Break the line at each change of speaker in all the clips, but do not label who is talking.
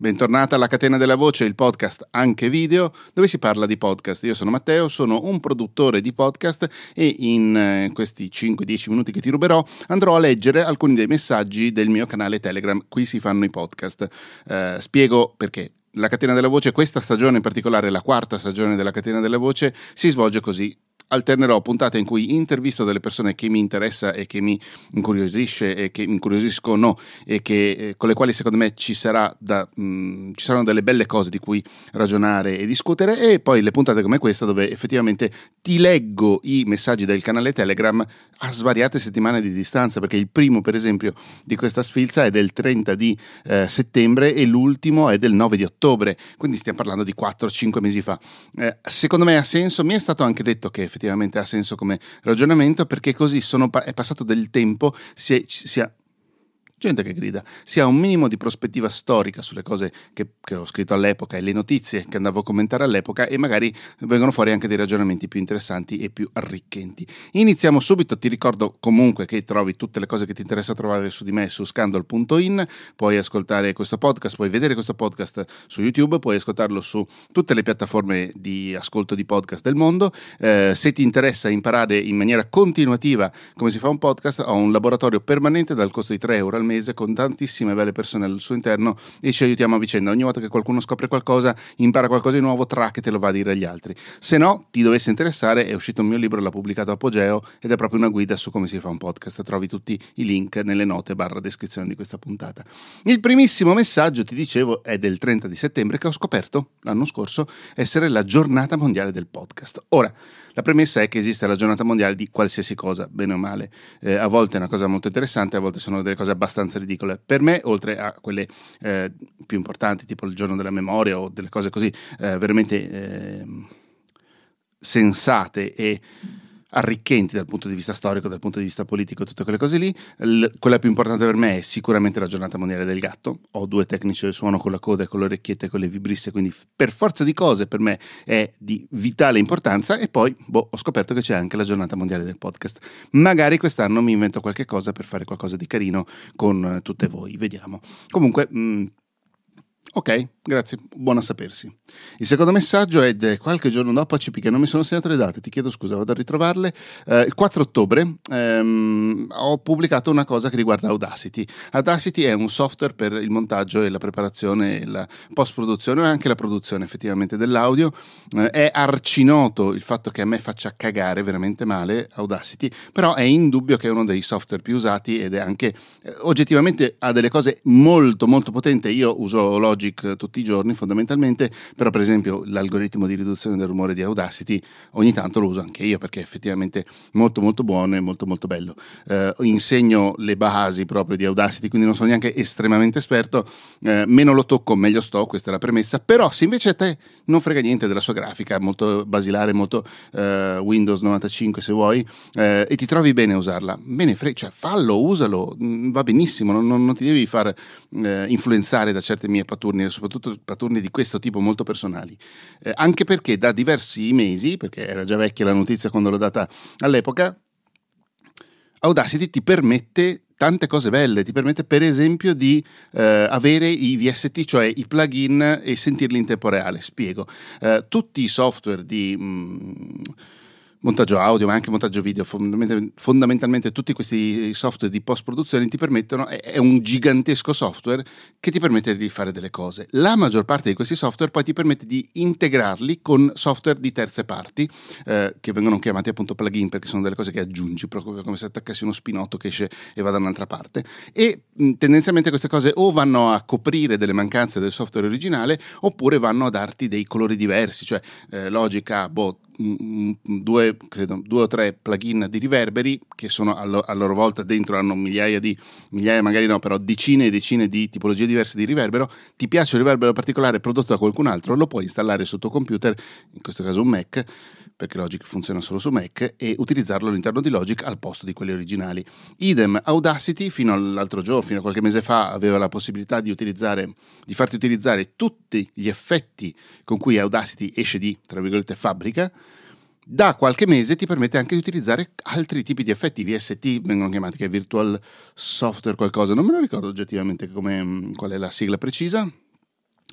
Bentornata alla Catena della Voce, il podcast anche video, dove si parla di podcast. Io sono Matteo, sono un produttore di podcast e in eh, questi 5-10 minuti che ti ruberò andrò a leggere alcuni dei messaggi del mio canale Telegram. Qui si fanno i podcast. Eh, spiego perché. La Catena della Voce, questa stagione in particolare, la quarta stagione della Catena della Voce, si svolge così alternerò puntate in cui intervisto delle persone che mi interessa e che mi incuriosisce e che mi incuriosiscono e che, eh, con le quali secondo me ci, da, mh, mm, ci saranno delle belle cose di cui ragionare e discutere. E poi le puntate come questa dove effettivamente ti leggo i messaggi del canale Telegram a svariate settimane di distanza perché il primo per esempio di questa sfilza è del 30 di eh, settembre e l'ultimo è del 9 di ottobre. Quindi stiamo parlando di 4-5 mesi fa. Eh, secondo me ha senso. Mi è stato anche detto che effettivamente ha senso come ragionamento perché così sono, è passato del tempo, si è, si è gente che grida, si ha un minimo di prospettiva storica sulle cose che, che, ho scritto all'epoca e le notizie che andavo a commentare all'epoca e magari vengono fuori anche dei ragionamenti più interessanti e più arricchenti. Iniziamo subito, ti ricordo comunque che trovi tutte le cose che ti interessa trovare su di me su scandal.in, puoi ascoltare questo podcast, puoi vedere questo podcast su YouTube, puoi ascoltarlo su tutte le piattaforme di ascolto di podcast del mondo. Eh, se ti interessa imparare in maniera continuativa come si fa un podcast, ho un laboratorio permanente dal costo di 3 euro al mese con tantissime belle persone al suo interno e ci aiutiamo a vicenda. Ogni volta che qualcuno scopre qualcosa, impara qualcosa di nuovo, tra che te lo va a dire agli altri. Se no, ti dovesse interessare, è uscito un mio libro, l'ha pubblicato Apogeo ed è proprio una guida su come si fa un podcast. Trovi tutti i link nelle note barra descrizione di questa puntata. Il primissimo messaggio, ti dicevo, è del 30 di settembre che ho scoperto l'anno scorso essere la giornata mondiale del podcast. Ora, la premessa è che esiste la giornata mondiale di qualsiasi cosa, bene o male. Eh, a volte è una cosa molto interessante, a volte sono delle cose abbastanza ridicole. Per me, oltre a quelle eh, più importanti, tipo il giorno della memoria o delle cose così eh, veramente ehm, sensate e arricchenti dal punto di vista storico, dal punto di vista politico, tutte quelle cose lì. L- quella più importante per me è sicuramente la giornata mondiale del gatto. Ho due tecnici del suono con la coda e con le orecchiette e con le vibrisse, quindi per forza di cose per me è di vitale importanza. E poi boh, ho scoperto che c'è anche la giornata mondiale del podcast. Magari quest'anno mi invento qualche cosa per fare qualcosa di carino con eh, tutte voi, vediamo. Comunque... Mh, mm, Ok, grazie, buono a sapersi. Il secondo messaggio è di qualche giorno dopo a CP che non mi sono segnato le date, ti chiedo scusa, vado a ritrovarle. Eh, il 4 ottobre ehm, ho pubblicato una cosa che riguarda Audacity. Audacity è un software per il montaggio e la preparazione e la post-produzione e anche la produzione effettivamente dell'audio. Eh, è arcinoto il fatto che a me faccia cagare veramente male Audacity, però è indubbio che è uno dei software più usati ed è anche eh, oggettivamente ha delle cose molto molto potenti. Io uso Logic Logic tutti i giorni fondamentalmente, però per esempio l'algoritmo di riduzione del rumore di Audacity ogni tanto lo uso anche io perché è effettivamente molto molto buono e molto molto bello. Eh, insegno le basi proprio di Audacity, quindi non sono neanche estremamente esperto, eh, meno lo tocco meglio sto, questa è la premessa, però se invece a te non frega niente della sua grafica, molto basilare, molto eh, Windows 95 se vuoi, eh, e ti trovi bene a usarla, bene, fre- cioè fallo, usalo, mm, va benissimo, non, non, non ti devi far eh, influenzare da certe mie pature paturni, soprattutto paturni di questo tipo molto personali. Eh, anche perché da diversi mesi, perché era già vecchia la notizia quando l'ho data all'epoca, Audacity ti permette tante cose belle, ti permette per esempio di eh, avere i VST, cioè i plugin e sentirli in tempo reale. Spiego. Eh, tutti i software di... Mh, mm, montaggio audio, ma anche montaggio video, fondamentalmente tutti questi software di post produzione ti permettono, è un gigantesco software che ti permette di fare delle cose. La maggior parte di questi software poi ti permette di integrarli con software di terze parti, eh, che vengono chiamati appunto plugin perché sono delle cose che aggiungi, proprio come se attaccassi uno spinotto che esce e va da un'altra parte. E mh, tendenzialmente queste cose o vanno a coprire delle mancanze del software originale oppure vanno a darti dei colori diversi, cioè eh, Logic ha boh, due, credo, due o tre plugin di riverberi che sono a, lo, a, loro volta dentro hanno migliaia di migliaia magari no però decine e decine di tipologie diverse di riverbero. Ti piace un riverbero particolare prodotto da qualcun altro lo puoi installare sul tuo computer in questo caso un Mac perché Logic funziona solo su Mac e utilizzarlo all'interno di Logic al posto di quelli originali. Idem Audacity fino all'altro giorno fino a qualche mese fa aveva la possibilità di di farti utilizzare tutti gli effetti con cui Audacity esce di tra virgolette fabbrica. Da qualche mese ti permette anche di utilizzare altri tipi di effetti, VST vengono chiamati che è Virtual Software qualcosa, non me lo ricordo oggettivamente come, qual è la sigla precisa,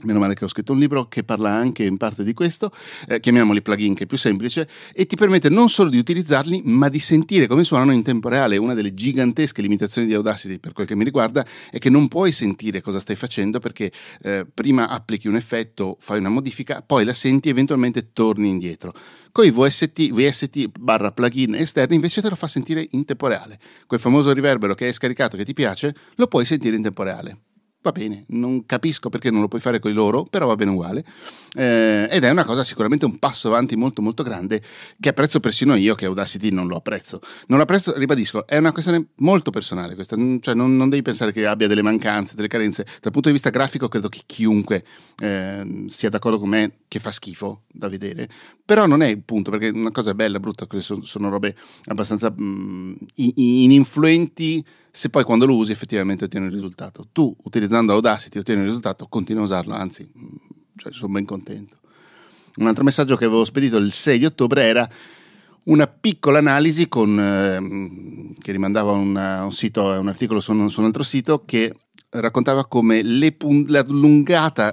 Meno male che ho scritto un libro che parla anche in parte di questo, eh, chiamiamoli plugin che è più semplice, e ti permette non solo di utilizzarli, ma di sentire come suonano in tempo reale. Una delle gigantesche limitazioni di Audacity, per quel che mi riguarda, è che non puoi sentire cosa stai facendo perché eh, prima applichi un effetto, fai una modifica, poi la senti e eventualmente torni indietro. Con i VST, VST barra plugin esterni invece te lo fa sentire in tempo reale. Quel famoso riverbero che hai scaricato che ti piace, lo puoi sentire in tempo reale va bene, non capisco perché non lo puoi fare con i loro, però va bene uguale. Eh, ed è una cosa sicuramente un passo avanti molto molto grande che apprezzo persino io che Audacity non lo apprezzo. Non lo apprezzo, ribadisco, è una questione molto personale questa, cioè non, non devi pensare che abbia delle mancanze, delle carenze. Dal punto di vista grafico credo che chiunque eh, sia d'accordo con me che fa schifo da vedere, però non è il punto perché una cosa è bella, brutta, sono, sono robe abbastanza mh, mm, ininfluenti se poi quando lo usi effettivamente ottieni il risultato. Tu utilizzando Audacity ottieni il risultato, continua a usarlo, anzi, mm, cioè, sono ben contento. Un altro messaggio che avevo spedito il 6 di ottobre era una piccola analisi con, eh, che rimandava a un, un, sito, un articolo su un, su un, altro sito che raccontava come le, la lungata,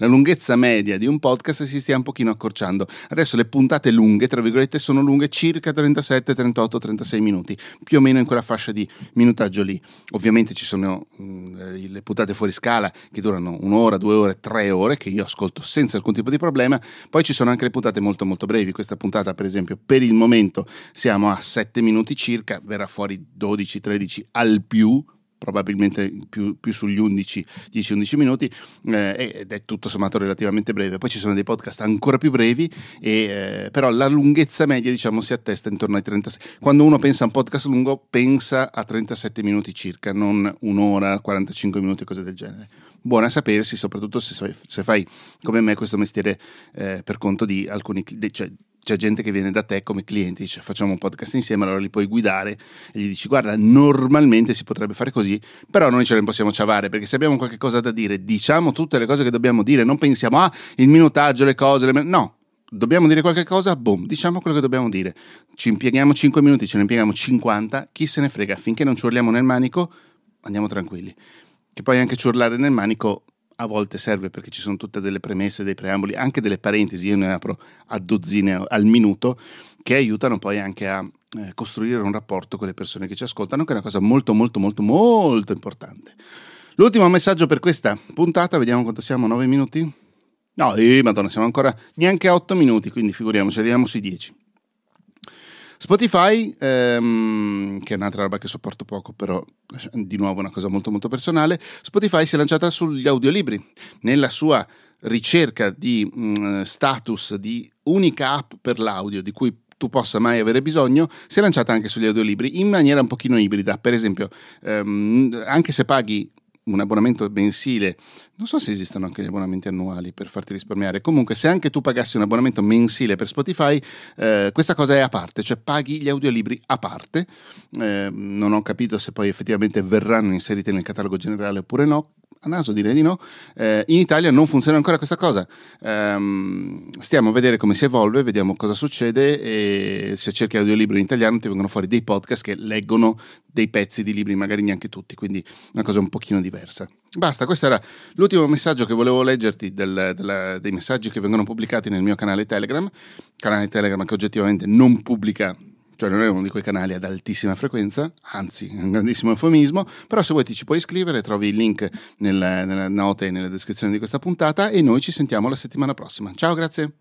la lunghezza media di un podcast si stia un pochino accorciando. Adesso le puntate lunghe, tra virgolette, sono lunghe circa 37, 38, 36 minuti, più o meno in quella fascia di minutaggio lì. Ovviamente ci sono mh, mm, le puntate fuori scala che durano un'ora, due ore, tre ore, che io ascolto senza alcun tipo di problema. Poi ci sono anche le puntate molto molto brevi. Questa puntata, per esempio, per il momento siamo a 7 minuti circa, verrà fuori 12-13 al più probabilmente più, più sugli 11, 10-11 minuti eh, ed è tutto sommato relativamente breve. Poi ci sono dei podcast ancora più brevi, e, eh, però la lunghezza media diciamo si attesta intorno ai 36. Quando uno pensa a un podcast lungo pensa a 37 minuti circa, non un'ora, 45 minuti, cose del genere. Buona a sapersi, soprattutto se, se fai come me questo mestiere eh, per conto di alcuni, cioè c'è gente che viene da te come cliente, dice facciamo un podcast insieme, allora li puoi guidare e gli dici guarda, normalmente si potrebbe fare così, però noi ce ne possiamo ciavare perché se abbiamo qualche cosa da dire, diciamo tutte le cose che dobbiamo dire, non pensiamo ah, il minutaggio, le cose, le... no, dobbiamo dire qualche cosa, boom, diciamo quello che dobbiamo dire. Ci impieghiamo 5 minuti, ce ne impieghiamo 50, chi se ne frega, finché non ci urliamo nel manico, andiamo tranquilli. Che poi anche ciurlare nel manico a volte serve perché ci sono tutte delle premesse, dei preamboli, anche delle parentesi, io ne apro a dozzine al minuto, che aiutano poi anche a eh, costruire un rapporto con le persone che ci ascoltano, che è una cosa molto molto molto molto importante. L'ultimo messaggio per questa puntata, vediamo quanto siamo, 9 minuti? No, eh, madonna, siamo ancora neanche a 8 minuti, quindi figuriamoci, arriviamo sui 10. Spotify, ehm, che è un'altra roba che sopporto poco, però di nuovo una cosa molto molto personale, Spotify si è lanciata sugli audiolibri. Nella sua ricerca di mh, mm, status di unica app per l'audio di cui tu possa mai avere bisogno, si è lanciata anche sugli audiolibri in maniera un pochino ibrida. Per esempio, ehm, anche se paghi un abbonamento mensile, non so se esistono anche gli abbonamenti annuali per farti risparmiare, comunque se anche tu pagassi un abbonamento mensile per Spotify, eh, questa cosa è a parte, cioè paghi gli audiolibri a parte, eh, non ho capito se poi effettivamente verranno inseriti nel catalogo generale oppure no, a naso direi di no. Eh, in Italia non funziona ancora questa cosa. Um, stiamo a vedere come si evolve, vediamo cosa succede e se cerchi audiolibri in italiano ti vengono fuori dei podcast che leggono dei pezzi di libri, magari neanche tutti, quindi una cosa un pochino diversa. Basta, questo era l'ultimo messaggio che volevo leggerti del, del, dei messaggi che vengono pubblicati nel mio canale Telegram, canale Telegram che oggettivamente non pubblica cioè non è uno di quei canali ad altissima frequenza, anzi è un grandissimo eufemismo, però se vuoi ti ci puoi iscrivere, trovi il link nel, nelle note e nella descrizione di questa puntata e noi ci sentiamo la settimana prossima. Ciao, grazie!